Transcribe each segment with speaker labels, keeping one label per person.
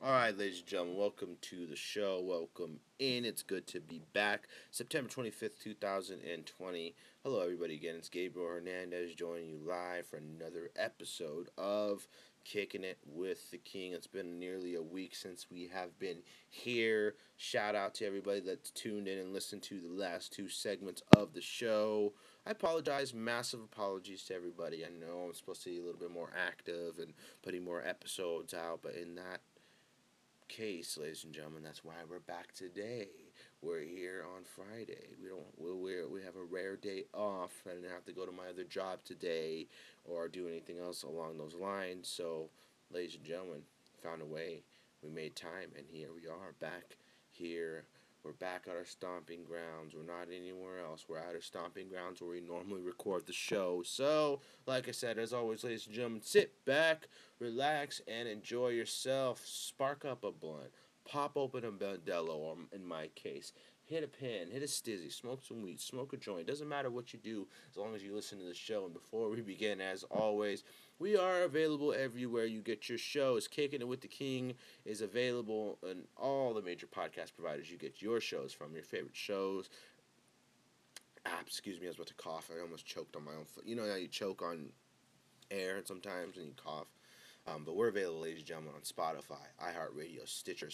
Speaker 1: All right, ladies and gentlemen, welcome to the show. Welcome in. It's good to be back. September 25th, 2020. Hello, everybody, again. It's Gabriel Hernandez joining you live for another episode of Kicking It with the King. It's been nearly a week since we have been here. Shout out to everybody that's tuned in and listened to the last two segments of the show. I apologize, massive apologies to everybody. I know I'm supposed to be a little bit more active and putting more episodes out, but in that case, ladies and gentlemen, that's why we're back today. We're here on Friday. We don't we we have a rare day off. I didn't have to go to my other job today or do anything else along those lines. So, ladies and gentlemen, found a way. We made time, and here we are back here. We're back at our stomping grounds. We're not anywhere else. We're at our stomping grounds where we normally record the show. So, like I said, as always, ladies and gentlemen, sit back, relax, and enjoy yourself. Spark up a blunt. Pop open a Modelo, or in my case, hit a pen, hit a stizzy, smoke some weed, smoke a joint. Doesn't matter what you do as long as you listen to the show. And before we begin, as always, we are available everywhere you get your shows. Kicking It with the King is available on all the major podcast providers you get your shows from, your favorite shows. Ah, excuse me, I was about to cough. I almost choked on my own foot. You know how you choke on air sometimes and you cough? Um, but we're available, ladies and gentlemen, on Spotify, iHeartRadio, Stitcher,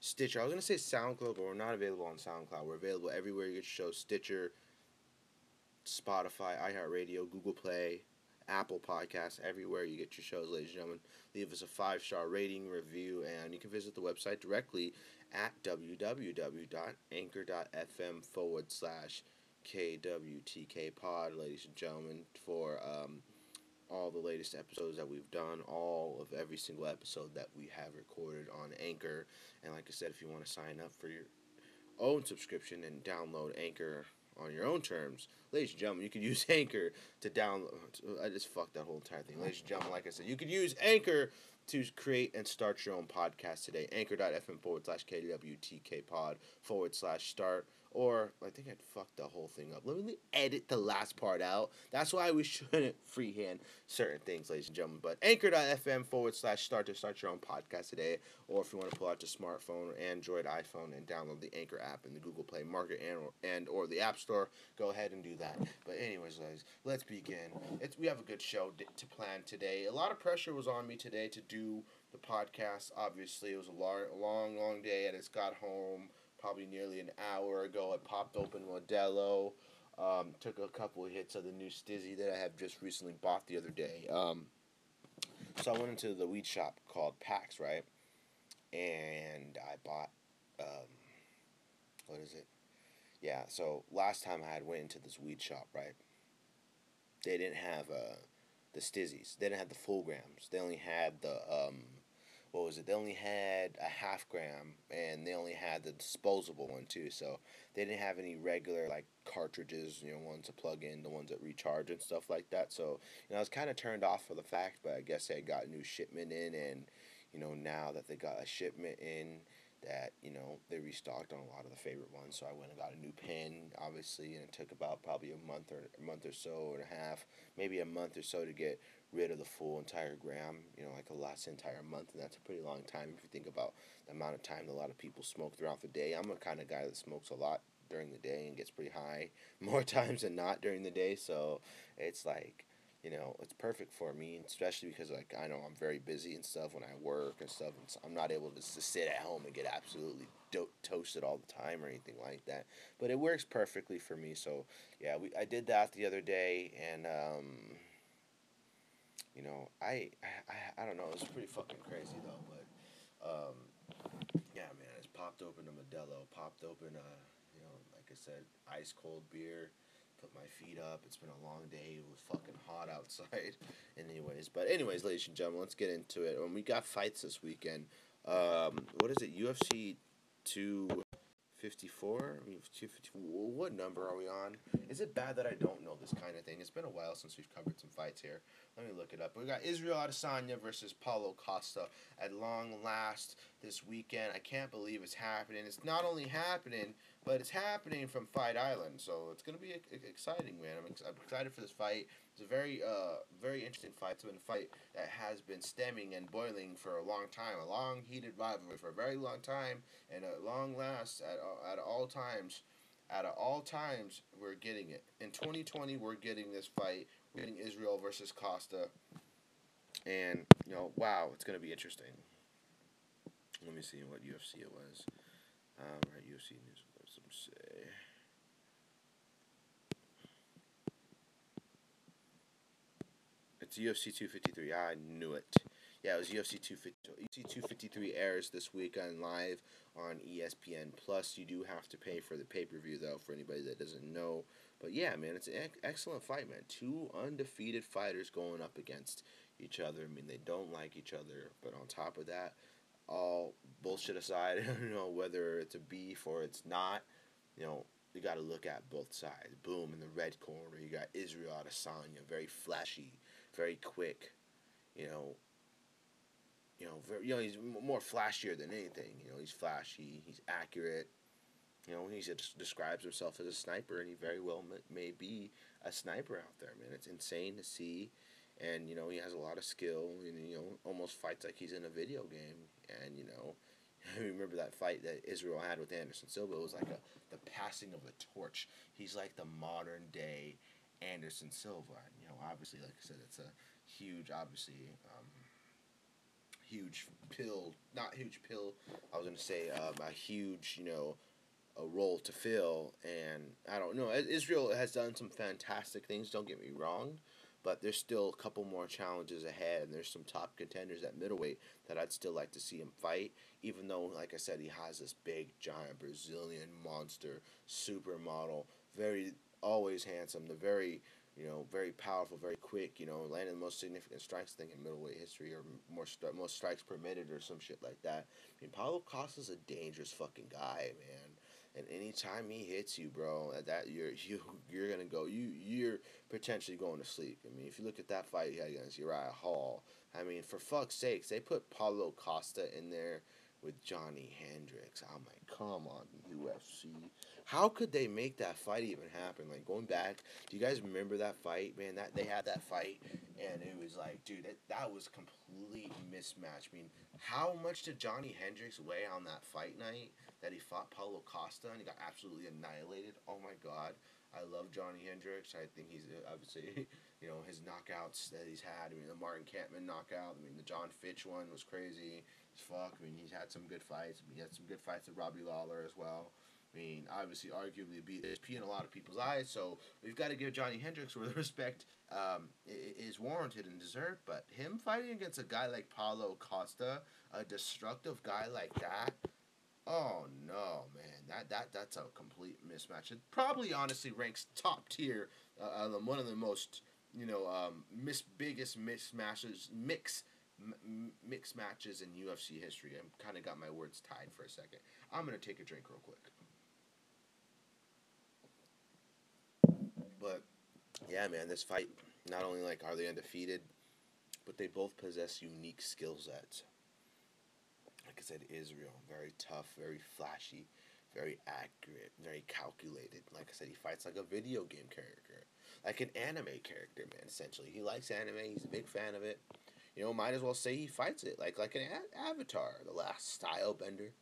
Speaker 1: Stitcher. I was going to say SoundCloud, but we're not available on SoundCloud. We're available everywhere you get your shows Stitcher, Spotify, iHeartRadio, Google Play, Apple Podcasts, everywhere you get your shows, ladies and gentlemen. Leave us a five star rating, review, and you can visit the website directly at www.anchor.fm forward slash KWTK pod, ladies and gentlemen, for um, all the latest episodes that we've done, all of every single episode that we have recorded on Anchor. And like I said, if you want to sign up for your own subscription and download Anchor on your own terms, ladies and gentlemen, you can use Anchor to download. I just fucked that whole entire thing. Ladies and gentlemen, like I said, you can use Anchor to create and start your own podcast today. Anchor.fm forward slash KWTK pod forward slash start. Or I think I'd fucked the whole thing up. Let me edit the last part out. That's why we shouldn't freehand certain things, ladies and gentlemen. But anchor.fm forward slash start to start your own podcast today. Or if you want to pull out your smartphone, or Android, iPhone, and download the Anchor app in the Google Play Market and or, and or the App Store, go ahead and do that. But anyways, guys, let's begin. It's, we have a good show to plan today. A lot of pressure was on me today to do the podcast. Obviously, it was a long, long, long day, and it's got home probably nearly an hour ago. I popped open Modelo, um, took a couple of hits of the new Stizzy that I have just recently bought the other day. Um, so I went into the weed shop called Pax, right? And I bought, um, what is it? Yeah, so last time I had went into this weed shop, right? They didn't have uh, the Stizzies. They didn't have the full grams. They only had the um, was it? They only had a half gram, and they only had the disposable one too. So they didn't have any regular like cartridges, you know, ones to plug in, the ones that recharge and stuff like that. So you know, I was kind of turned off for the fact, but I guess they got a new shipment in, and you know, now that they got a shipment in, that you know they restocked on a lot of the favorite ones. So I went and got a new pen, obviously, and it took about probably a month or a month or so and a half, maybe a month or so to get rid of the full entire gram, you know, like a last entire month, and that's a pretty long time if you think about the amount of time that a lot of people smoke throughout the day. I'm a kind of guy that smokes a lot during the day and gets pretty high more times than not during the day, so it's like, you know, it's perfect for me, especially because like I know I'm very busy and stuff when I work and stuff, and so I'm not able to just sit at home and get absolutely do- toasted all the time or anything like that. But it works perfectly for me. So yeah, we I did that the other day, and um, you know, I, I, I don't know. It was pretty fucking crazy though. But um, yeah, man, it's popped open a Modelo, popped open a, you know, like I said, ice cold beer. Put my feet up. It's been a long day. It was fucking hot outside. anyways, but anyways, ladies and gentlemen, let's get into it. Um, we got fights this weekend. Um, what is it? UFC two 54? I mean, 250. What number are we on? Is it bad that I don't know this kind of thing? It's been a while since we've covered some fights here. Let me look it up. We got Israel Adesanya versus Paulo Costa. At long last, this weekend. I can't believe it's happening. It's not only happening, but it's happening from Fight Island. So it's gonna be exciting, man. I'm, ex- I'm excited for this fight. It's a very uh very interesting fight. It's been a fight that has been stemming and boiling for a long time, a long heated rivalry for a very long time, and at long last at at all times. At all times, we're getting it. In 2020, we're getting this fight. We're getting Israel versus Costa. And, you know, wow, it's to be interesting. Let me see what UFC it was. Um, right, UFC news. Say? It's UFC 253. I knew it. Yeah, it was UFC 250. UFC 253 airs this week on live on ESPN Plus. You do have to pay for the pay per view though, for anybody that doesn't know. But yeah, man, it's an excellent fight, man. Two undefeated fighters going up against each other. I mean, they don't like each other, but on top of that, all bullshit aside, you know, whether it's a beef or it's not, you know, you got to look at both sides. Boom, in the red corner, you got Israel Adesanya, very flashy, very quick, you know. You know, very, you know, he's more flashier than anything. You know, he's flashy, he's accurate. You know, he describes himself as a sniper, and he very well may be a sniper out there, man. It's insane to see and you know he has a lot of skill and you know almost fights like he's in a video game and you know I remember that fight that Israel had with Anderson Silva. It was like a the passing of a torch. He's like the modern day Anderson Silva. You know obviously like I said it's a huge obviously um, huge pill not huge pill. I was gonna say um, a huge you know a role to fill. And I don't know. Israel has done some fantastic things don't get me wrong but there's still a couple more challenges ahead, and there's some top contenders at middleweight that I'd still like to see him fight. Even though, like I said, he has this big, giant Brazilian monster supermodel, very always handsome, the very you know, very powerful, very quick, you know, landing the most significant strikes thing in middleweight history or more st- most strikes per minute or some shit like that. I mean, Paulo Costa's a dangerous fucking guy, man and anytime he hits you, bro, at that you're you you're gonna go you you're potentially going to sleep. I mean, if you look at that fight he had against Uriah Hall, I mean, for fuck's sakes, they put Paulo Costa in there with Johnny Hendricks. I'm like, come on, UFC. How could they make that fight even happen? Like going back, do you guys remember that fight, man? That they had that fight, and it was like, dude, that that was complete mismatch. I mean, how much did Johnny Hendricks weigh on that fight night? that he fought Paulo Costa and he got absolutely annihilated. Oh my God. I love Johnny Hendricks. I think he's uh, obviously, you know, his knockouts that he's had. I mean, the Martin Kampmann knockout. I mean, the Jon Fitch one was crazy fuck. I mean, he's had some good fights. I mean, he had some good fights with Robbie Lawler as well. I mean, obviously, arguably beat GSP in a lot of people's eyes. So we've got to give Johnny Hendricks where the respect um, is warranted and deserved. But him fighting against a guy like Paulo Costa, a destructive guy like that, Oh no, man, that that that's a complete mismatch. It probably honestly ranks top tier, uh, one of the most you know um, mis- biggest mismatches mix m- mix matches in UFC history. I kind of got my words tied for a second. I'm gonna take a drink real quick. But yeah, man, this fight not only like are they undefeated, but they both possess unique skill sets like I said, Israel, very tough, very flashy, very accurate, very calculated. Like I said, he fights like a video game character, like an anime character, man. Essentially, he likes anime. He's a big fan of it. You know, might as well say he fights it like like an a- Avatar, the last style bender.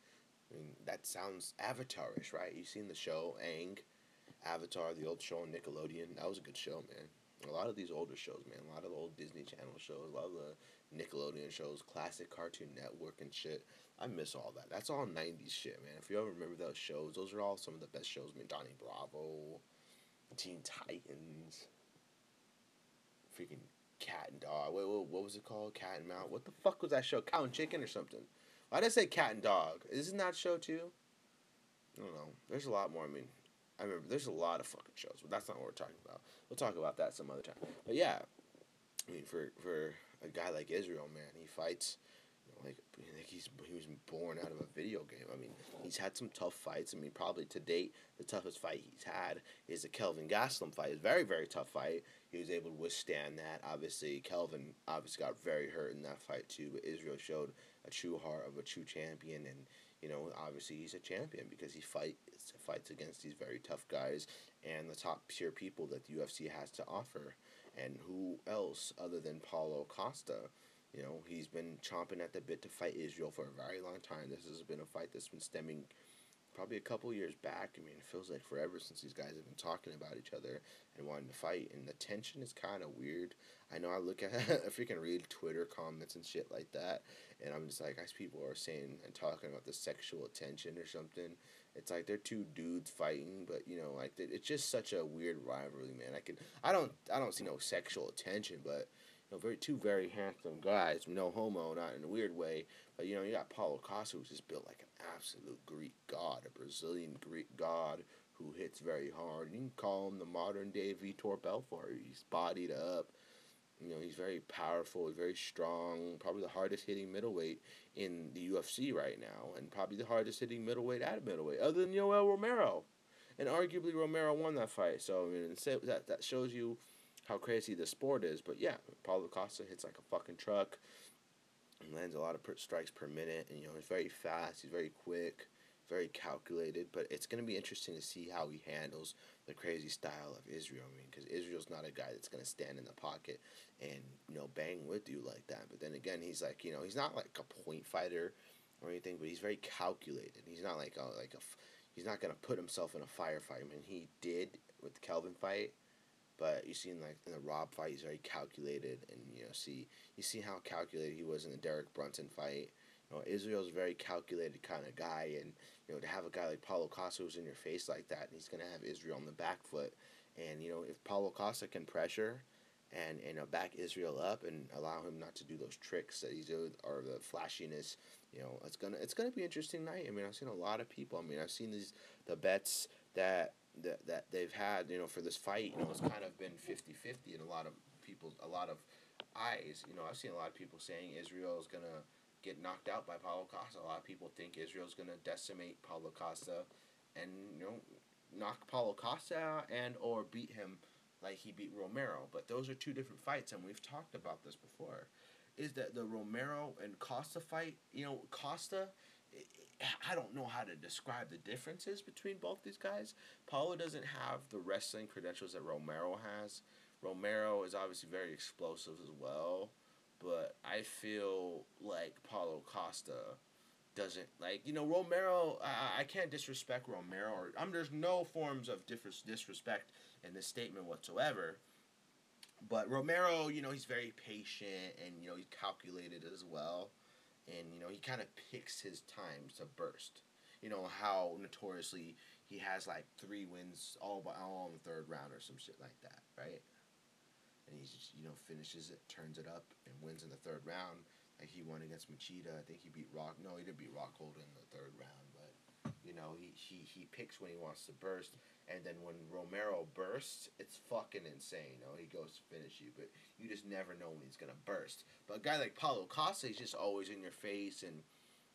Speaker 1: I mean, that sounds Avatarish, right? You've seen the show Aang, Avatar, the old show on Nickelodeon. That was a good show, man. A lot of these older shows, man. A lot of the old Disney Channel shows. A lot of the Nickelodeon shows, classic Cartoon Network and shit. I miss all that. That's all '90s shit, man. If you ever remember those shows, those are all some of the best shows. I mean, Johnny Bravo, Teen Titans, freaking Cat and Dog. Wait, what, what was it called? Cat and Mouse. What the fuck was that show? Cow and Chicken or something? Why did I say Cat and Dog? Isn't that show too? I don't know. There's a lot more. I mean, I remember there's a lot of fucking shows, but that's not what we're talking about. We'll talk about that some other time. But yeah, I mean, for for a guy like Israel, man, he fights like like he's he was born out of a video game. I mean, he's had some tough fights. I mean, probably to date, the toughest fight he's had is the Kelvin Gastelum fight. It's very very tough fight. He was able to withstand that. Obviously, Kelvin obviously got very hurt in that fight too. But Israel showed a true heart of a true champion, and you know, obviously he's a champion because he fights fights against these very tough guys and the top tier people that the UFC has to offer. And who else other than Paulo Costa? You know, he's been chomping at the bit to fight Israel for a very long time. This has been a fight that's been stemming probably a couple years back. I mean, it feels like forever since these guys have been talking about each other and wanting to fight. And the tension is kind of weird. I know I look at, I freaking read Twitter comments and shit like that. And I'm just like, guys, people are saying and talking about the sexual tension or something. It's like they're two dudes fighting, but you know, like it's just such a weird rivalry, man. I can, I don't, I don't see no sexual tension, but you know, very two very handsome guys, no homo, not in a weird way, but you know, you got Paulo Costa, who's just built like an absolute Greek god, a Brazilian Greek god who hits very hard. You can call him the modern day Vitor Belfort. He's bodied up. You know, he's very powerful, very strong, probably the hardest hitting middleweight in the UFC right now, and probably the hardest hitting middleweight at middleweight, other than Yoel Romero. And arguably Romero won that fight. So I mean that that shows you how crazy the sport is. But yeah, Paulo Costa hits like a fucking truck and lands a lot of per- strikes per minute. And, you know, he's very fast, he's very quick, very calculated. But it's going to be interesting to see how he handles the crazy style of Israel. I mean, because Israel's not a guy that's going to stand in the pocket and, you know, bang with you like that. But then again, he's like, you know, he's not like a point fighter or anything, but he's very calculated. He's not like a, like a, he's not going to put himself in a firefight. I mean, he did with the Kelvin fight but you see in like in the Rob fight, he's very calculated, and you know see you see how calculated he was in the Derek Brunson fight. You know Israel's a very calculated kind of guy, and you know to have a guy like Paulo Costa who's in your face like that, and he's gonna have Israel on the back foot, and you know if Paulo Costa can pressure. And, and uh, back Israel up and allow him not to do those tricks that he's doing or the flashiness. You know, it's gonna it's gonna be an interesting night. I mean, I've seen a lot of people. I mean, I've seen these the bets that that that they've had, you know, for this fight, you know, it's kind of been 50-50 in a lot of people, a lot of eyes. You know, I've seen a lot of people saying Israel is gonna get knocked out by Paulo Costa. A lot of people think Israel's gonna decimate Paulo Costa, and you know, knock Paulo Costa out and or beat him like he beat Romero. But those are two different fights, and we've talked about this before. Is that the Romero and Costa fight? You know, Costa I don't know how to describe the differences between both these guys. Paulo doesn't have the wrestling credentials that Romero has. Romero is obviously very explosive as well, but I feel like Paulo Costa doesn't like you know Romero. I, I can't disrespect Romero. Or, I'm there's no forms of disrespect in this statement whatsoever. But Romero, you know, he's very patient and you know he's calculated as well and you know he kind of picks his times to burst. You know how notoriously he has like three wins all by all in the third round or some shit like that, right? And he just you know finishes it, turns it up, and wins in the third round. Like he won against Machida. I think he beat Rock. No, he didn't beat Rockhold in the third round, you know he he he picks when he wants to burst. And then when Romero bursts, it's fucking insane. You know, he goes to finish you, but you just never know when he's gonna burst. But a guy like Paulo Costa, he's just always in your face, and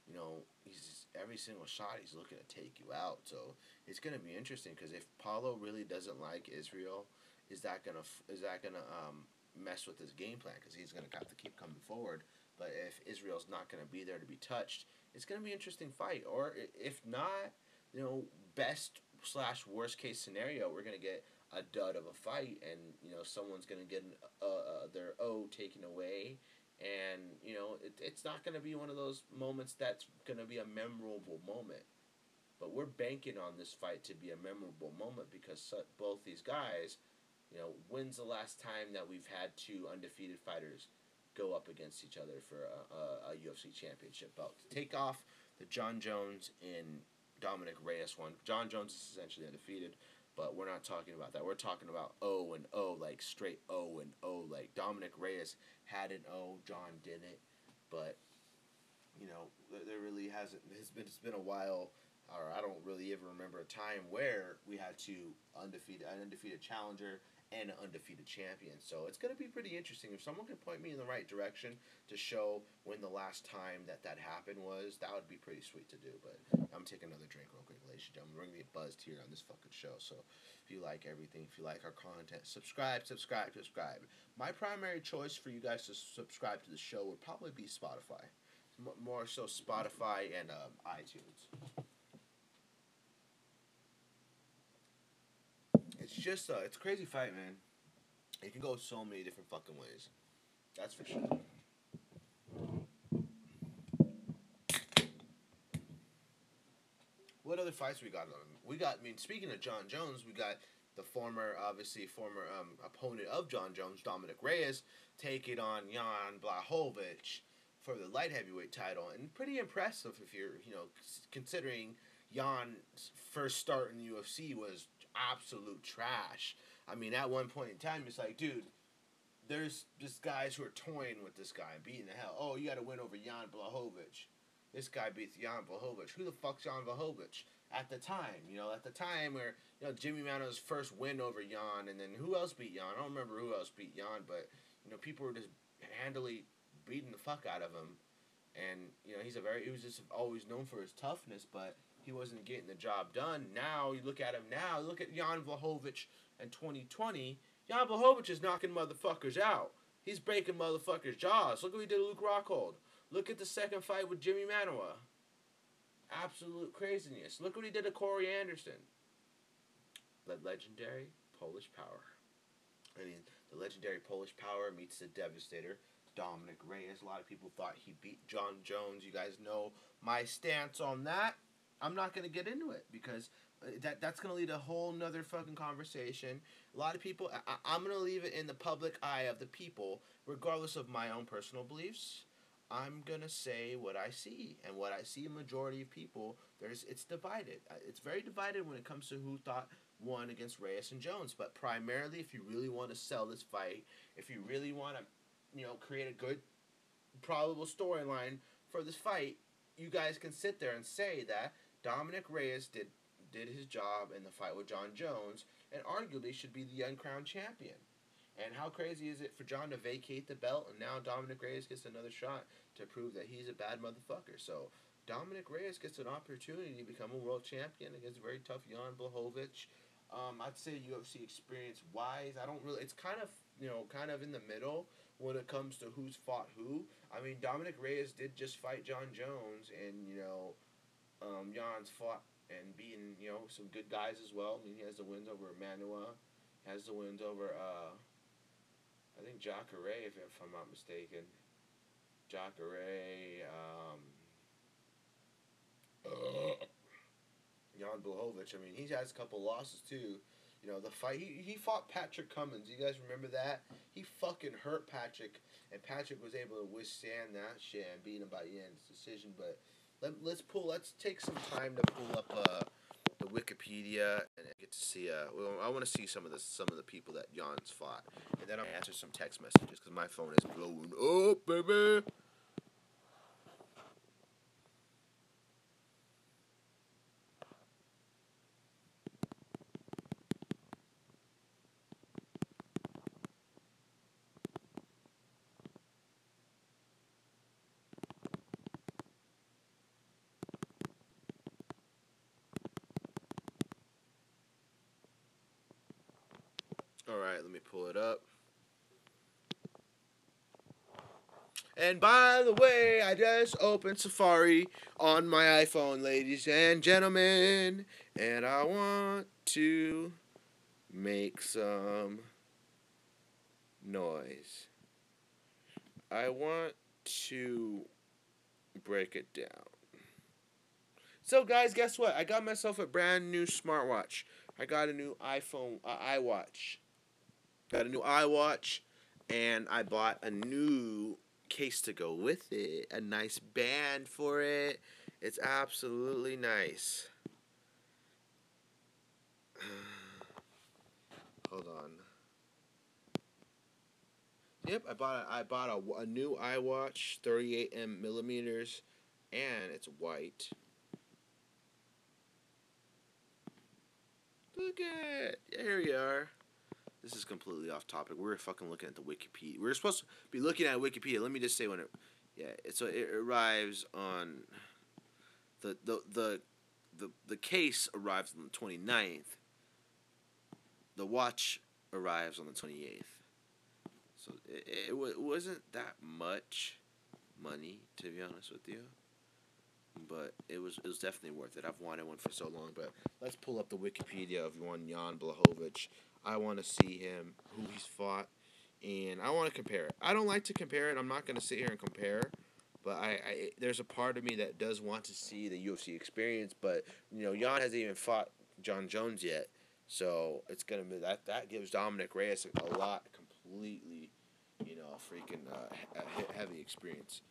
Speaker 1: you know, he's just, every single shot he's looking to take you out. So it's gonna be interesting because if Paulo really doesn't like Israel, is that gonna is that gonna um, mess with his game plan? Because he's gonna have to keep coming forward. But if Israel's not gonna be there to be touched, it's gonna be an interesting fight. Or if not, you know, best slash worst case scenario, we're gonna get a dud of a fight, and you know someone's gonna get an, uh, uh, their O taken away, and you know it, it's not gonna be one of those moments that's gonna be a memorable moment. But we're banking on this fight to be a memorable moment because both these guys, you know, when's the last time that we've had two undefeated fighters go up against each other for a, a, a UFC championship belt? Take off the Jon Jones and Dominick Reyes one. Jon Jones is essentially undefeated, but we're not talking about that. We're talking about O and O, like straight O and O. Like Dominick Reyes had an O, Jon didn't, but you know there really hasn't. It's been it's been a while, or I don't really ever remember a time where we had to undefeated an undefeated challenger and an undefeated champion. So it's going to be pretty interesting. If someone can point me in the right direction to show when the last time that that happened was, that would be pretty sweet to do. But I'm taking another drink real quick, ladies and gentlemen. We're going to get buzzed here on this fucking show. So if you like everything, if you like our content, subscribe, subscribe, subscribe. My primary choice for you guys to subscribe to the show would probably be Spotify. More so Spotify and um, iTunes. It's just uh, it's a crazy fight, man. It can go so many different fucking ways. That's for sure. What other fights we got on? We got. I mean, speaking of Jon Jones, we got the former, obviously former um, opponent of Jon Jones, Dominick Reyes, taking on Jan Blachowicz for the light heavyweight title, and pretty impressive if you're, you know, considering Jan's first start in the UFC was absolute trash. I mean, at one point in time, it's like, dude, there's just guys who are toying with this guy and beating the hell. Oh, you got to win over Jan Blachowicz. This guy beats Jan Blachowicz. Who the fuck's Jan Blachowicz? At the time, you know, at the time where you know Jimmy Manuwa first win over Jan, and then who else beat Jan? I don't remember who else beat Jan, but you know, people were just handily beating the fuck out of him. And you know, he's a very he was just always known for his toughness, but he wasn't getting the job done. Now you look at him now, look at Jan Blachowicz in 2020. Jan Blachowicz is knocking motherfuckers out. He's breaking motherfuckers' jaws. Look what he did to Luke Rockhold. Look at the second fight with Jimmy Manuwa. Absolute craziness. Look what he did to Corey Anderson. The legendary Polish power. I mean, the legendary Polish power meets the devastator Dominick Reyes. A lot of people thought he beat Jon Jones. You guys know my stance on that. I'm not going to get into it because uh, that that's going to lead a whole nother fucking conversation. A lot of people, I, I'm going to leave it in the public eye of the people, regardless of my own personal beliefs. I'm gonna say what I see, and what I see a majority of people there's it's divided. Uh, it's very divided when it comes to who thought won against Reyes and Jones. But primarily, if you really want to sell this fight, if you really want to, you know, create a good, probable storyline for this fight, you guys can sit there and say that Dominick Reyes did did his job in the fight with Jon Jones, and arguably should be the uncrowned champion. And how crazy is it for Jon to vacate the belt and now Dominick Reyes gets another shot to prove that he's a bad motherfucker? So Dominick Reyes gets an opportunity to become a world champion against a very tough Jan Blachowicz. Um, I'd say UFC experience wise, I don't really. It's kind of you know kind of in the middle when it comes to who's fought who. I mean, Dominick Reyes did just fight Jon Jones, and you know, um, Jan's fought and beaten you know some good guys as well. I mean, he has the wins over Manuwa, has the wins over. Uh, I think Jacare, if, if I'm not mistaken. Jacare, um, uh, Jan Blachowicz. I mean, he has a couple losses too. You know, the fight he, he fought Patrick Cummins. You guys remember that? He fucking hurt Patrick, and Patrick was able to withstand that shit and beat him by end decision. But let, let's pull. Let's take some time to pull up uh, the Wikipedia and get to see. Uh, well, I want to see some of the some of the people that Jan's fought, and then I'll answer some text messages because my phone is blowing up, baby. All right, let me pull it up. And by the way, I just opened Safari on my iPhone, ladies and gentlemen, and I want to make some noise. I want to break it down. So, guys, guess what? I got myself a brand new smartwatch. I got a new iPhone, uh, iWatch. Got a new iWatch, and I bought a new case to go with it. A nice band for it. It's absolutely nice. Hold on. Yep, I bought a, I bought a, a new iWatch, 38 m millimeters, and it's white. Look at here we are. This is completely off topic. We're fucking looking at the Wikipedia. We're supposed to be looking at Wikipedia. Let me just say when it, yeah. So it arrives on, the the the, the the case arrives on the 29th. The watch arrives on the twenty eighth. So it, it, it wasn't that much, money, to be honest with you. But it was it was definitely worth it. I've wanted one for so long. But let's pull up the Wikipedia of one Jan Blachowicz. I want to see him, who he's fought, and I want to compare it. I don't like to compare it. I'm not going to sit here and compare, but I, I there's a part of me that does want to see the UFC experience. But you know, Jan hasn't even fought Jon Jones yet, so it's gonna be that that gives Dominick Reyes a lot completely, you know, freaking uh, heavy experience,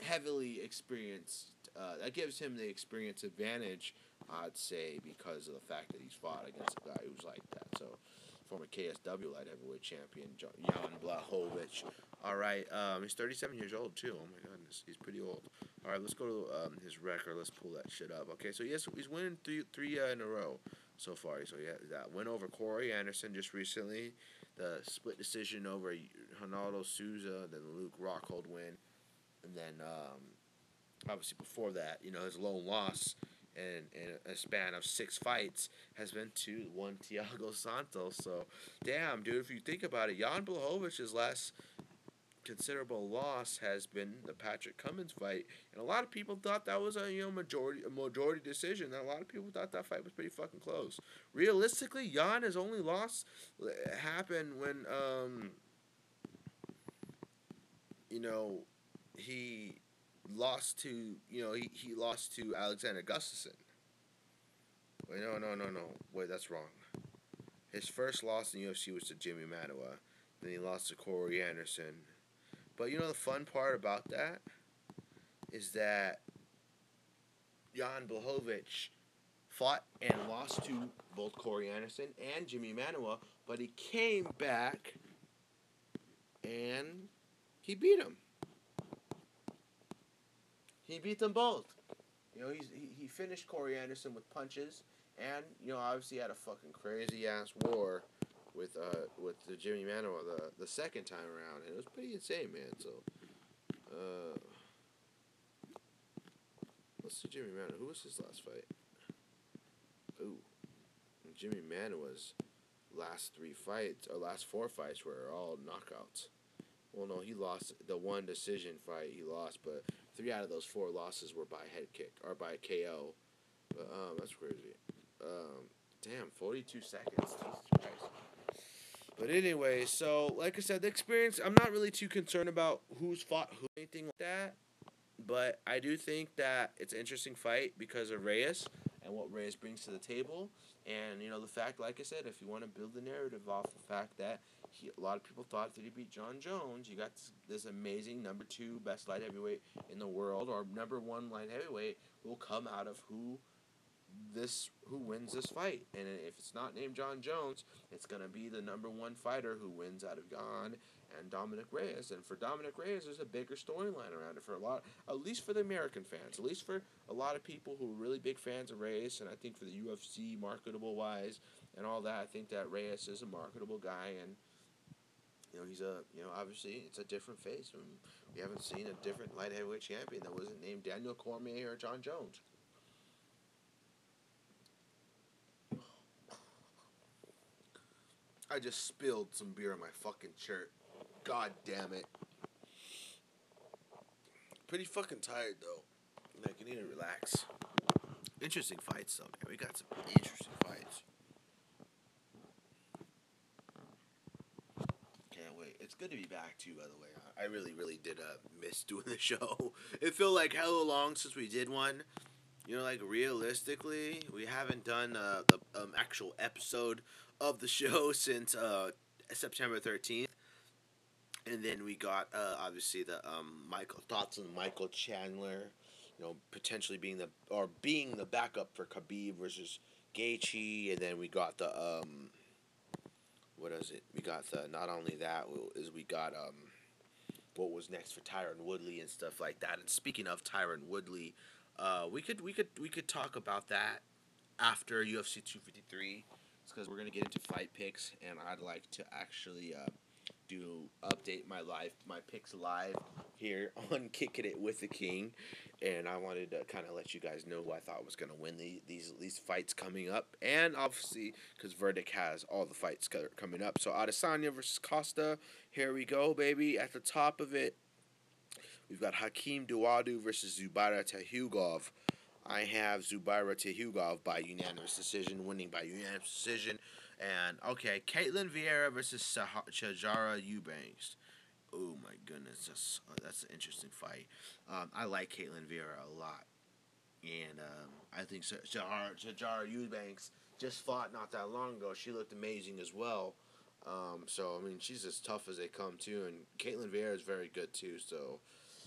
Speaker 1: heavily experienced. Uh, that gives him the experience advantage, I'd say, because of the fact that he's fought against a guy who's like that. So, former KSW light heavyweight champion Jan Blachowicz. All right, um, he's 37 years old too. Oh my goodness, he's pretty old. All right, let's go to um, his record. Let's pull that shit up. Okay, so yes, he's winning three three uh, in a row so far. So yeah, that win over Corey Anderson just recently, the split decision over Ronaldo Souza, then the Luke Rockhold win, and then um, obviously before that, you know, his lone loss in, in a span of six fights has been to one Thiago Santos. So, damn, dude, if you think about it, Jan Blachowicz's last considerable loss has been the Patrick Cummins fight, and a lot of people thought that was a you know majority a majority decision. And a lot of people thought that fight was pretty fucking close. Realistically, Jan has only lost happened when um you know he lost to you know he, he lost to Alexander Gustafsson. Wait no no no no wait that's wrong. His first loss in UFC was to Jimmy Manuwa. Then he lost to Corey Anderson. But you know the fun part about that is that Jan Blachowicz fought and lost to both Corey Anderson and Jimmy Manuwa, but he came back and he beat him. He beat them both. You know, he's, he, he finished Corey Anderson with punches, and, you know, obviously had a fucking crazy ass war with uh with the Jimmy Manuwa the the second time around, and it was pretty insane, man. So, uh, let's see Jimmy Manuwa. Who was his last fight? Ooh, Jimmy Manuwa's last three fights or last four fights were all knockouts. Well, no, he lost the one decision fight. He lost, but three out of those four losses were by head kick or by KO. But um, that's crazy. Um, damn, forty-two seconds. Jesus But anyway, so like I said, the experience. I'm not really too concerned about who's fought who, anything like that. But I do think that it's an interesting fight because of Reyes and what Reyes brings to the table, and you know the fact, like I said, if you want to build the narrative off the fact that he, a lot of people thought that he beat Jon Jones, you got this, amazing number two best light heavyweight in the world, or number one light heavyweight will come out of who this who wins this fight. And if it's not named Jon Jones, it's gonna be the number one fighter who wins out of Jan and Dominick Reyes. And for Dominick Reyes, there's a bigger storyline around it for a lot, at least for the American fans, at least for a lot of people who are really big fans of Reyes. And I think for the UFC, marketable wise, and all that, I think that Reyes is a marketable guy and. You know, he's a, you know, obviously it's a different face. We haven't seen a different light heavyweight champion that wasn't named Daniel Cormier or Jon Jones. I just spilled some beer on my fucking shirt. God damn it. Pretty fucking tired though. Like I need to relax. Interesting fights though, man. We got some interesting fights. Can't wait. It's good to be back too, by the way. I really, really did uh, miss doing the show. It felt like hella long since we did one. You know, like realistically, we haven't done uh, the um, actual episode of the show since uh, September 13th. And then we got uh, obviously the um, Michael thoughts on Michael Chandler, you know, potentially being the or being the backup for Khabib versus Gaethje, and then we got the um, what is it? We got the not only that is we got um, what was next for Tyron Woodley and stuff like that. And speaking of Tyron Woodley, uh, we could we could we could talk about that after UFC two fifty three because we're gonna get into fight picks, and I'd like to actually uh, do update my life, my picks live here on Kicking It with the King, and I wanted to kind of let you guys know who I thought was gonna win the, these these fights coming up, and obviously because Verdict has all the fights coming up. So Adesanya versus Costa, here we go, baby. At the top of it, we've got Hakeem Dawodu versus Zubaira Tukhugov. I have Zubaira Tukhugov by unanimous decision, winning by unanimous decision. And okay, Ketlen Vieira versus Sah- Sijara Eubanks. Oh my goodness, that's that's an interesting fight. Um, I like Ketlen Vieira a lot, and um, I think Sijara, Sijara Eubanks just fought not that long ago. She looked amazing as well. Um, so I mean, she's as tough as they come too, and Ketlen Vieira is very good too. So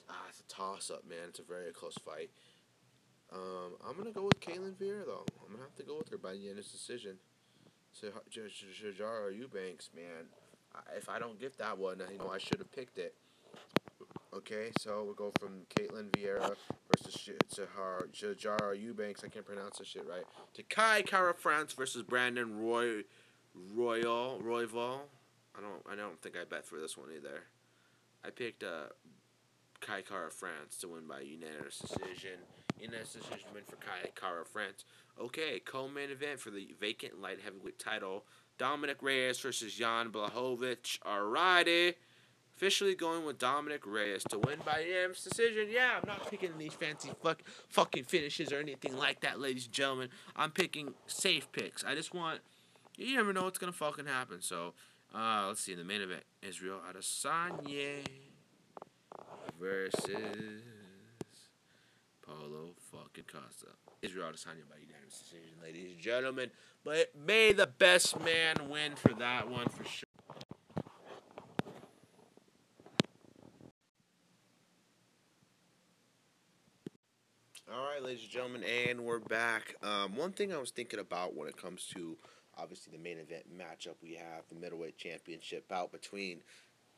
Speaker 1: ah, it's a toss up, man. It's a very close fight. Um, I'm gonna go with Ketlen Vieira though. I'm gonna have to go with her by the end of this decision. Sijara Eubanks, man. If I don't get that one, you know I should have picked it. Okay, so we'll go from Ketlen Vieira versus Sahar Sijara Eubanks. I can't pronounce this shit right. To Kai Kara France versus Brandon Roy Royal Royval. I don't I don't think I bet for this one either. I picked uh Kai Kara France to win by unanimous decision. Unanimous decision win for Kara France. Okay, co-main event for the vacant light heavyweight title. Dominick Reyes versus Jan Blachowicz. Alrighty. Officially going with Dominick Reyes to win by unanimous decision. Yeah, I'm not picking these fancy fuck, fucking finishes or anything like that, ladies and gentlemen. I'm picking safe picks. I just want. You never know what's gonna fucking happen. So, uh, let's see. The main event: Israel Adesanya versus Paulo fucking Costa. Israel Adesanya by unanimous decision, ladies and gentlemen. But may the best man win for that one for sure. All right, ladies and gentlemen, and we're back. Um, one thing I was thinking about when it comes to obviously the main event matchup, we have the middleweight championship bout between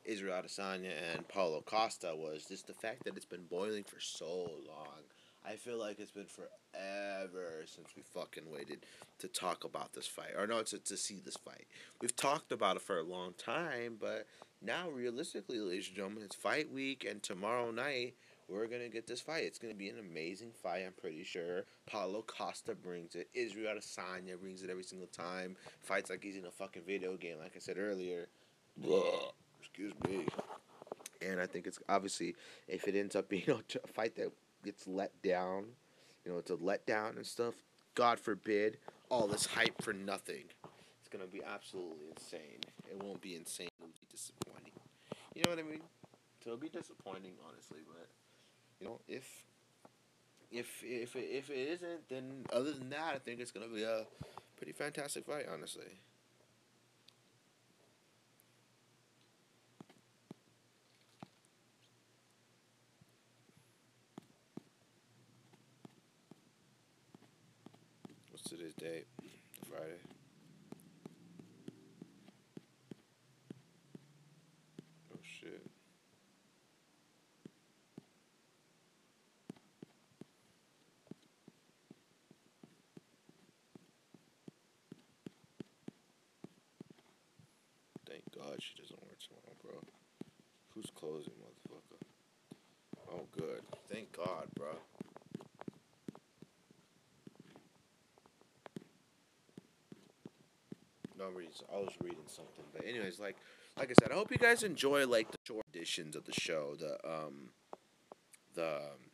Speaker 1: Israel Adesanya and Paulo Costa was just the fact that it's been boiling for so long. I feel like it's been forever since we fucking waited to talk about this fight, or no, to, to see this fight. We've talked about it for a long time, but now realistically, ladies and gentlemen, it's fight week, and tomorrow night we're gonna get this fight. It's gonna be an amazing fight. I'm pretty sure. Paulo Costa brings it. Israel Adesanya brings it every single time. Fights like he's in a fucking video game, like I said earlier. Blah. Excuse me. And I think it's obviously if it ends up being a fight that gets let down, you know, it's a letdown and stuff. God forbid, all this hype for nothing. It's gonna be absolutely insane. It won't be insane. It'll be disappointing. You know what I mean? It'll be disappointing, honestly. But you know, if if if if it isn't, then other than that, I think it's gonna be a pretty fantastic fight, honestly. today's date? Friday. Oh shit. Thank God she doesn't work tomorrow, bro. Who's closing, motherfucker? Oh, good. Thank God, bro. I was reading something, but anyways, like, like I said, I hope you guys enjoy like the short editions of the show, the um, the um,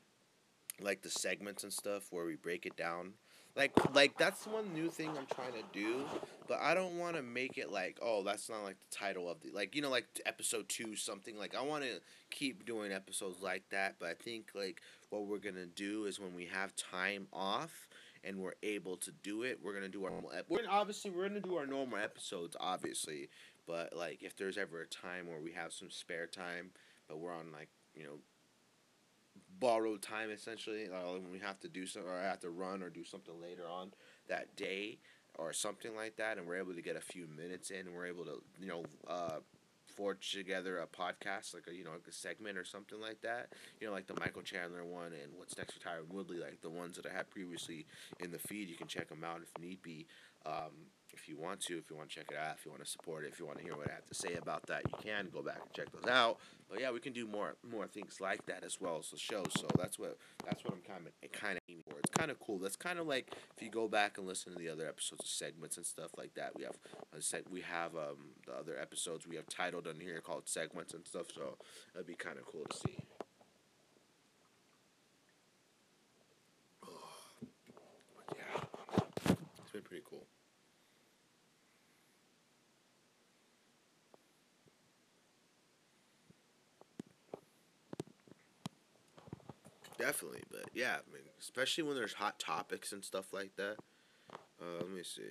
Speaker 1: like the segments and stuff where we break it down. Like, like that's one new thing I'm trying to do, but I don't want to make it like, oh, that's not like the title of the like, you know, like episode two something. Like, I want to keep doing episodes like that, but I think like what we're gonna do is when we have time off and we're able to do it, we're gonna do our normal. Ep- we're obviously we're gonna do our normal episodes, obviously. But like, if there's ever a time where we have some spare time, but we're on like you know borrowed time essentially, uh, when we have to do something or I have to run or do something later on that day or something like that, and we're able to get a few minutes in, and we're able to you know. Uh, forge together a podcast, like a you know like a segment or something like that. You know, like the Michael Chandler one and What's Next for Tyron Woodley, like the ones that I had previously in the feed. You can check them out if need be. Um, if you want to, if you want to check it out, if you want to support it, if you want to hear what I have to say about that, you can go back and check those out. But yeah, we can do more more things like that as well as the show. So that's what that's what I'm kind of kind of aiming for. It's kind of cool. That's kind of like if you go back and listen to the other episodes of segments and stuff like that. We have seg- we have um, the other episodes we have titled on here called segments and stuff. So it'd be kind of cool to see. Definitely, but yeah, I mean, especially when there's hot topics and stuff like that. Uh, let me see.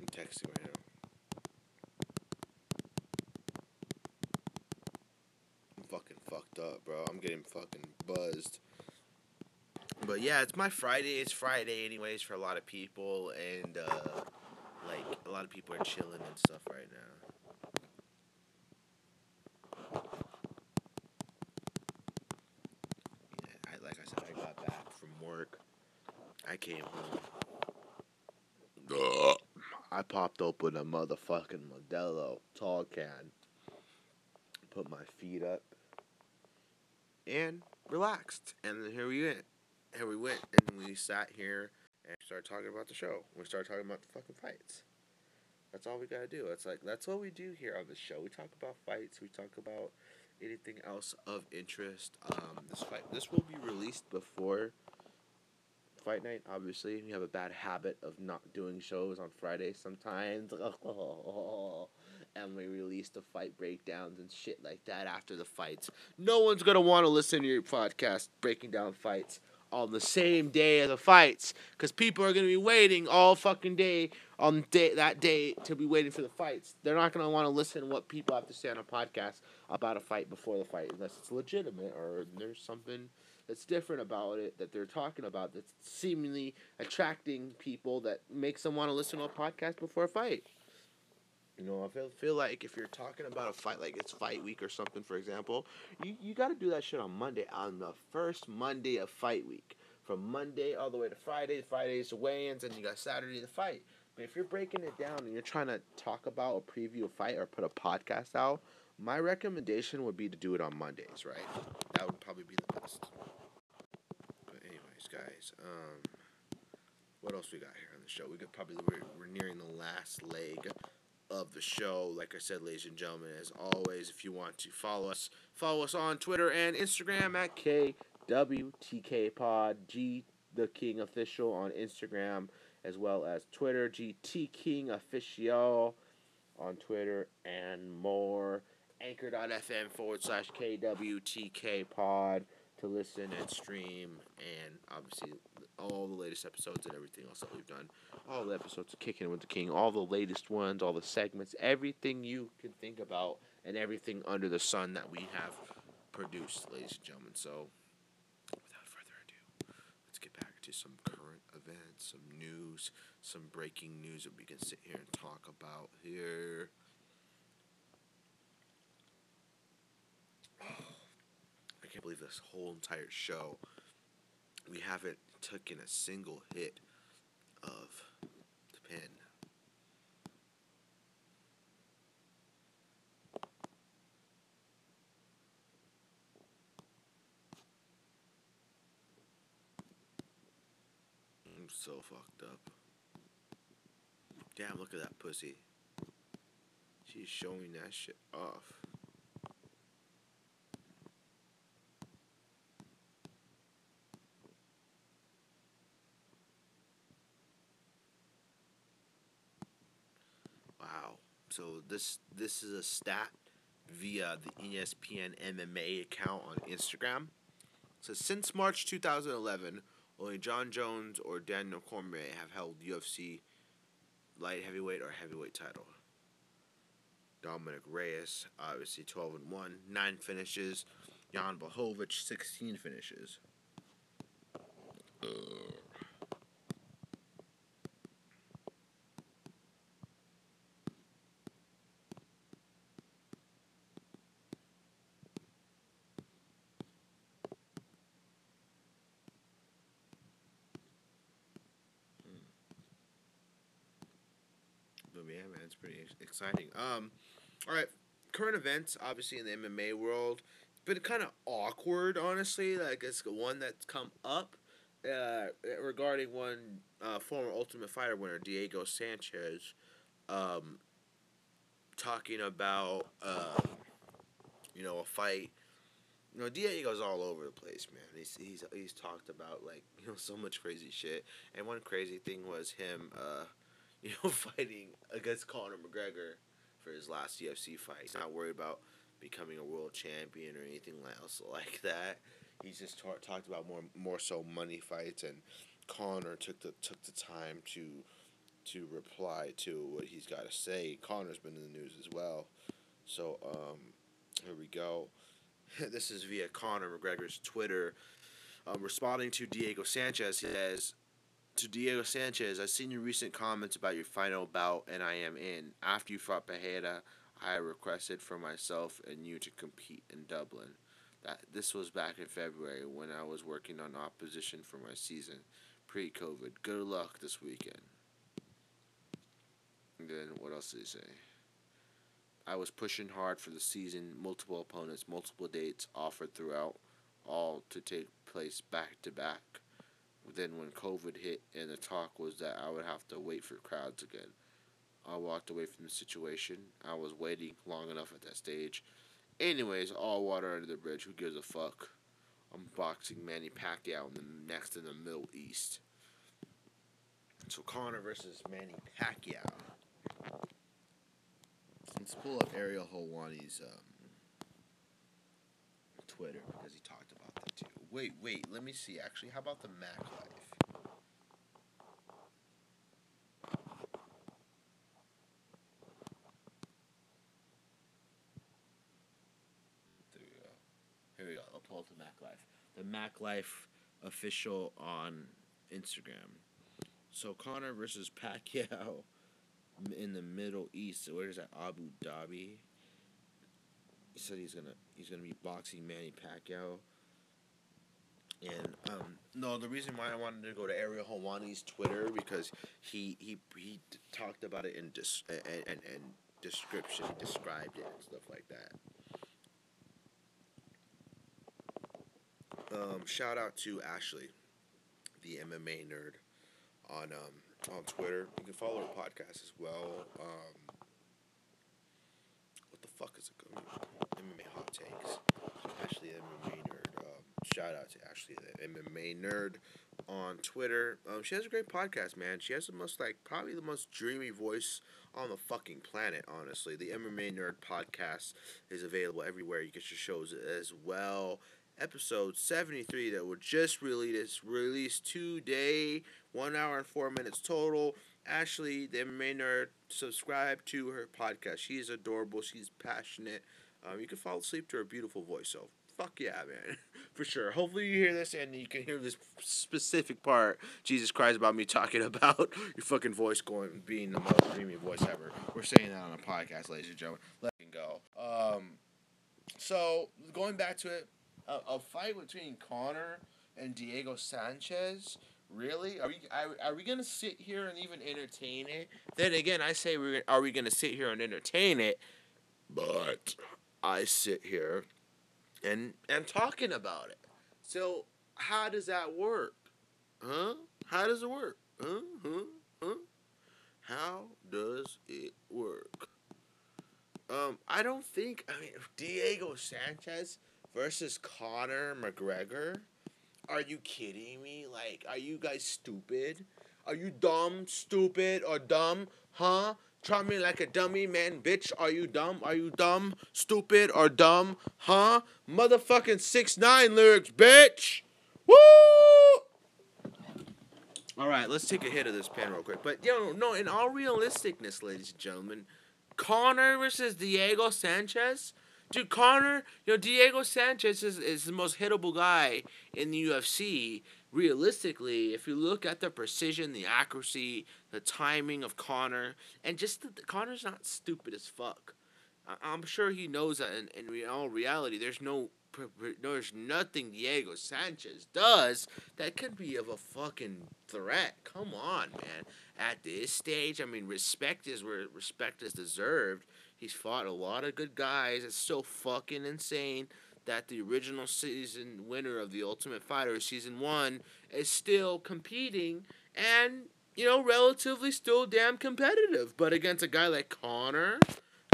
Speaker 1: I'm texting right now. I'm fucking fucked up, bro. I'm getting fucking buzzed. Yeah, it's my Friday. It's Friday, anyways, for a lot of people, and uh, like a lot of people are chilling and stuff right now. Yeah, I like I said, I got back from work. I came home. I popped open a motherfucking Modelo tall can, put my feet up, and relaxed. And then here we went. Here we went, and we sat here and started talking about the show. We started talking about the fucking fights. That's all we gotta do. It's like that's what we do here on the show. We talk about fights. We talk about anything else of interest. Um, this fight, this will be released before fight night. Obviously, we have a bad habit of not doing shows on Friday sometimes, and we release the fight breakdowns and shit like that after the fights. No one's gonna want to listen to your podcast breaking down fights on the same day of the fights because people are gonna be waiting all fucking day on day that day to be waiting for the fights. They're not gonna want to listen to what people have to say on a podcast about a fight before the fight unless it's legitimate or there's something that's different about it that they're talking about that's seemingly attracting people that makes them want to listen to a podcast before a fight. You know, I feel feel like if you're talking about a fight, like it's fight week or something, for example, you, you got to do that shit on Monday, on the first Monday of fight week. From Monday all the way to Friday, Friday's the weigh-ins, and you got Saturday the fight. But if you're breaking it down and you're trying to talk about or preview a fight or put a podcast out, my recommendation would be to do it on Mondays, right? That would probably be the best. But anyways, guys, um, what else we got here on the show? We could probably we're, we're nearing the last leg of the show. Like I said, ladies and gentlemen, as always, if you want to follow us, follow us on Twitter and Instagram at KWTK Pod, G the King Official on Instagram, as well as Twitter, GT King Official on Twitter, and more. Anchor.fm forward slash KWTK Pod to listen and stream, and obviously all the latest episodes and everything else that we've done. All the episodes of Kicking with the King, all the latest ones, all the segments, everything you can think about, and everything under the sun that we have produced, ladies and gentlemen. So, without further ado, let's get back to some current events, some news, some breaking news that we can sit here and talk about here. I can't believe this whole entire show we haven't taken a single hit of the pen. I'm so fucked up. Damn, look at that pussy. She's showing that shit off. Wow. So this this is a stat via the ESPN MMA account on Instagram. So since March 2011, only Jon Jones or Daniel Cormier have held UFC light heavyweight or heavyweight title. Dominick Reyes, obviously 12 and 1, 9 finishes. Jan Blachowicz, 16 finishes yeah, man, it's pretty ex- exciting. Um, all right, current events, obviously in the MMA world, it's been kind of awkward, honestly. Like it's the one that's come up uh, regarding one uh, former Ultimate Fighter winner, Diego Sanchez. um, talking about uh, you know a fight. You know, Diego's all over the place, man. He's he's he's talked about like you know so much crazy shit. And one crazy thing was him, uh, you know, fighting against Conor McGregor for his last UFC fight. He's not worried about becoming a world champion or anything else like that. He's just ta- talked about more more so money fights, and Conor took the took the time to to reply to what he's got to say. Conor's been in the news as well, so um, here we go. this is via Conor McGregor's Twitter, um, responding to Diego Sanchez. He says. To Diego Sanchez, I've seen your recent comments about your final bout, and I am in. After you fought Pereira, I requested for myself and you to compete in Dublin. That this was back in February when I was working on opposition for my season, pre-COVID. Good luck this weekend. And then what else did he say? I was pushing hard for the season, multiple opponents, multiple dates offered throughout, all to take place back to back. Then when COVID hit and the talk was that I would have to wait for crowds again. I walked away from the situation. I was waiting long enough at that stage. Anyways, all water under the bridge. Who gives a fuck? I'm boxing Manny Pacquiao in the next in the Middle East. So Conor versus Manny Pacquiao. Let's pull up Ariel Helwani's um, Twitter because he talked about that too. Wait, wait, let me see. Actually, how about the Mac Life? There we go. Here we go. I'll pull up the Mac Life. The Mac Life official on Instagram. So Conor versus Pacquiao in the Middle East. Where is that? Abu Dhabi. He said he's gonna he's gonna be boxing Manny Pacquiao. And um, no, the reason why I wanted to go to Ariel Helwani's Twitter because he he he talked about it in dis- and, and and description, described it and stuff like that. Um, shout out to Ashley, the MMA nerd, on um, on Twitter. You can follow her podcast as well. Um, what the fuck is it called? MMA hot takes. Ashley, MMA shout out to Ashley, the MMA nerd, on Twitter. Um, she has a great podcast, man. She has the most like probably the most dreamy voice on the fucking planet. Honestly, the MMA nerd podcast is available everywhere. You get your shows as well. Episode 73 that were just released released today. One hour and four minutes total. Ashley the MMA nerd subscribe to her podcast. She's adorable. She's passionate. Um, you can fall asleep to her beautiful voice so fuck yeah man for sure hopefully you hear this and you can hear this specific part jesus christ about me talking about your fucking voice going being the most dreamy voice ever we're saying that on a podcast ladies and gentlemen let it go um so going back to it a, a fight between Conor and Diego Sanchez. Really? Are we are, are we gonna sit here and even entertain it? Then again, I say we're are we gonna sit here and entertain it? But I sit here and and talking about it. So how does that work? Huh? How does it work? Huh? Huh? Huh? How does it work? Um, I don't think. I mean, Diego Sanchez versus Conor McGregor. Are you kidding me? Like, are you guys stupid? Are you dumb, stupid, or dumb? Huh? Try me like a dummy, man, bitch. Are you dumb? Are you dumb, stupid, or dumb? Huh? Motherfucking six nine lyrics, bitch. Woo! All right, let's take a hit of this pen real quick. But yo, know, no, in all realisticness, ladies and gentlemen, Conor versus Diego Sanchez. Dude, Conor, you know, Diego Sanchez is, is the most hittable guy in the UFC. Realistically, if you look at the precision, the accuracy, the timing of Conor, and just the, Conor's not stupid as fuck. I, I'm sure he knows that in, in all reality, there's no there's nothing Diego Sanchez does that could be of a fucking threat. Come on, man. At this stage, I mean, respect is where respect is deserved. He's fought a lot of good guys. It's so fucking insane that the original season winner of the Ultimate Fighter season one is still competing, and you know, relatively still damn competitive. But against a guy like Conor,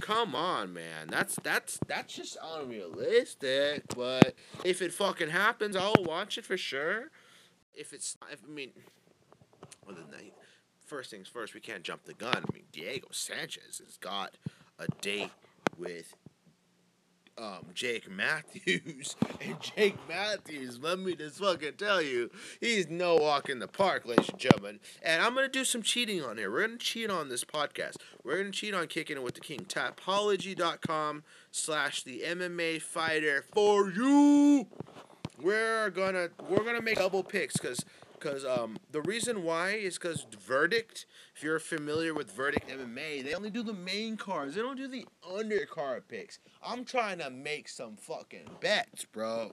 Speaker 1: come on, man. That's that's that's just unrealistic. But if it fucking happens, I'll watch it for sure. If it's, if, I mean, other than first things first, we can't jump the gun. I mean, Diego Sanchez has got a date with um, Jake Matthews. And Jake Matthews, let me just fucking tell you, he's no walk in the park, ladies and gentlemen. And I'm going to do some cheating on here. We're going to cheat on this podcast. We're going to cheat on Kicking It With The King. Tapology.com slash the MMA fighter for you. We're gonna we're gonna make double picks because because um, the reason why is because Verdict, if you're familiar with Verdict MMA, they only do the main cards. They don't do the undercard picks. I'm trying to make some fucking bets, bro.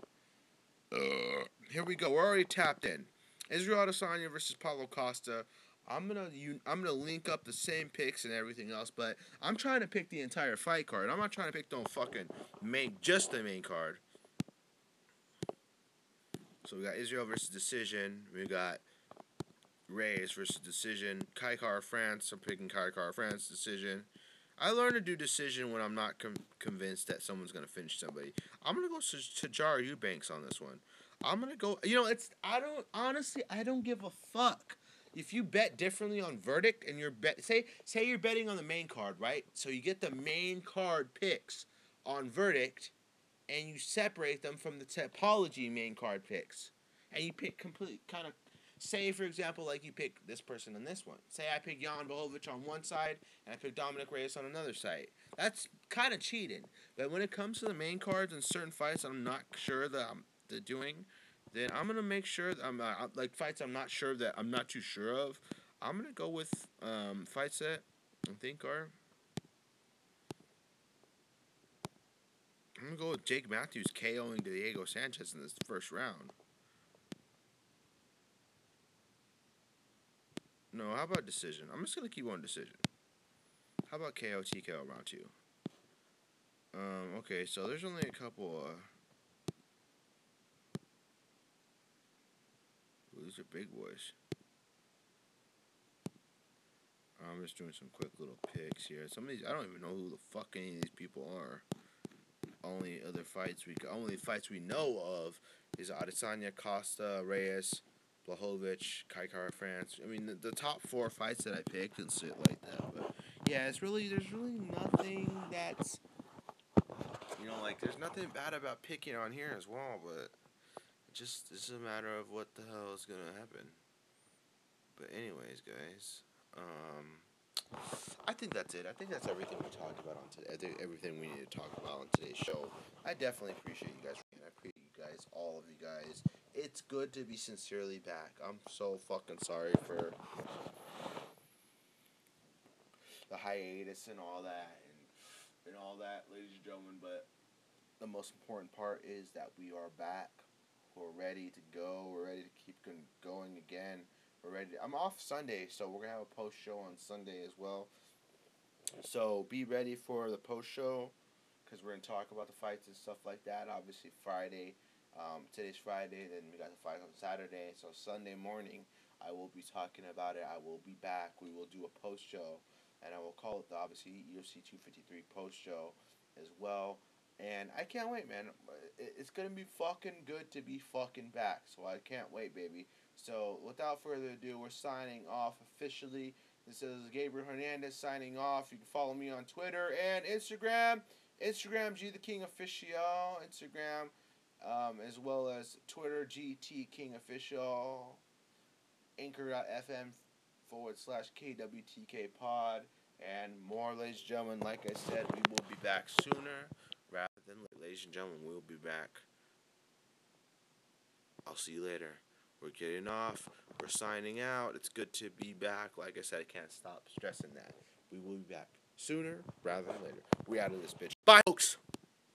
Speaker 1: Uh, here we go. We're already tapped in. Israel Adesanya versus Paulo Costa. I'm gonna you, I'm gonna link up the same picks and everything else, but I'm trying to pick the entire fight card. I'm not trying to pick no fucking main just the main card. So we got Israel versus decision. We got Reyes versus decision. Kai Kara-France. I'm picking Kai Kara-France decision. I learned to do decision when I'm not com- convinced that someone's gonna finish somebody. I'm gonna go to, to Jar Eubanks on this one. I'm gonna go. You know, it's I don't honestly I don't give a fuck if you bet differently on verdict and you're bet say say you're betting on the main card right. So you get the main card picks on verdict and you separate them from the Tapology main card picks. And you pick complete kind of say for example like you pick this person on this one. Say I pick Jan Blachowicz on one side and I pick Dominick Reyes on another side. That's kind of cheating. But when it comes to the main cards and certain fights I'm not sure that I'm doing, then I'm gonna make sure that I'm uh, like fights I'm not sure that I'm not too sure of. I'm gonna go with um, fights that I think are I'm gonna go with Jake Matthews KOing Diego Sanchez in this first round. No, how about decision? I'm just gonna keep on decision. How about KO TKO round two? Um, okay, so there's only a couple. Uh, these are big boys. I'm just doing some quick little picks here. Some of these, I don't even know who the fuck any of these people are only other fights we only fights we know of is Adesanya, Costa, Reyes, Blachowicz, Kai Kara-France. I mean, the, the top four fights that I picked and shit like that. But yeah, it's really there's really nothing that's you know like there's nothing bad about picking on here as well, but it just it's a matter of what the hell is gonna happen. But anyways, guys, um. I think that's it. I think that's everything we talked about on today. I think everything we need to talk about on today's show. I definitely appreciate you guys. I appreciate you guys, all of you guys. It's good to be sincerely back. I'm so fucking sorry for the hiatus and all that and and all that, ladies and gentlemen. But the most important part is that we are back. We're ready to go. We're ready to keep going again. We're ready. I'm off Sunday, so we're gonna have a post show on Sunday as well. So be ready for the post show because we're gonna talk about the fights and stuff like that. Obviously Friday. Um, today's Friday. Then we got the fight on Saturday. So Sunday morning, I will be talking about it. I will be back. We will do a post show, and I will call it the obviously UFC 253 post show as well. And I can't wait, man. It's gonna be fucking good to be fucking back. So I can't wait, baby. So, without further ado, we're signing off officially. This is Gabriel Hernandez signing off. You can follow me on Twitter and Instagram. Instagram, G the King Official. Instagram, um, as well as Twitter, GT King Official. Anchor.fm forward slash KWTK Pod. And more, ladies and gentlemen. Like I said, we will be back sooner rather than later. Ladies and gentlemen, we'll be back. I'll see you later. We're getting off. We're signing out. It's good to be back. Like I said, I can't stop stressing that. We will be back sooner rather than later. We out of this bitch. Bye, folks.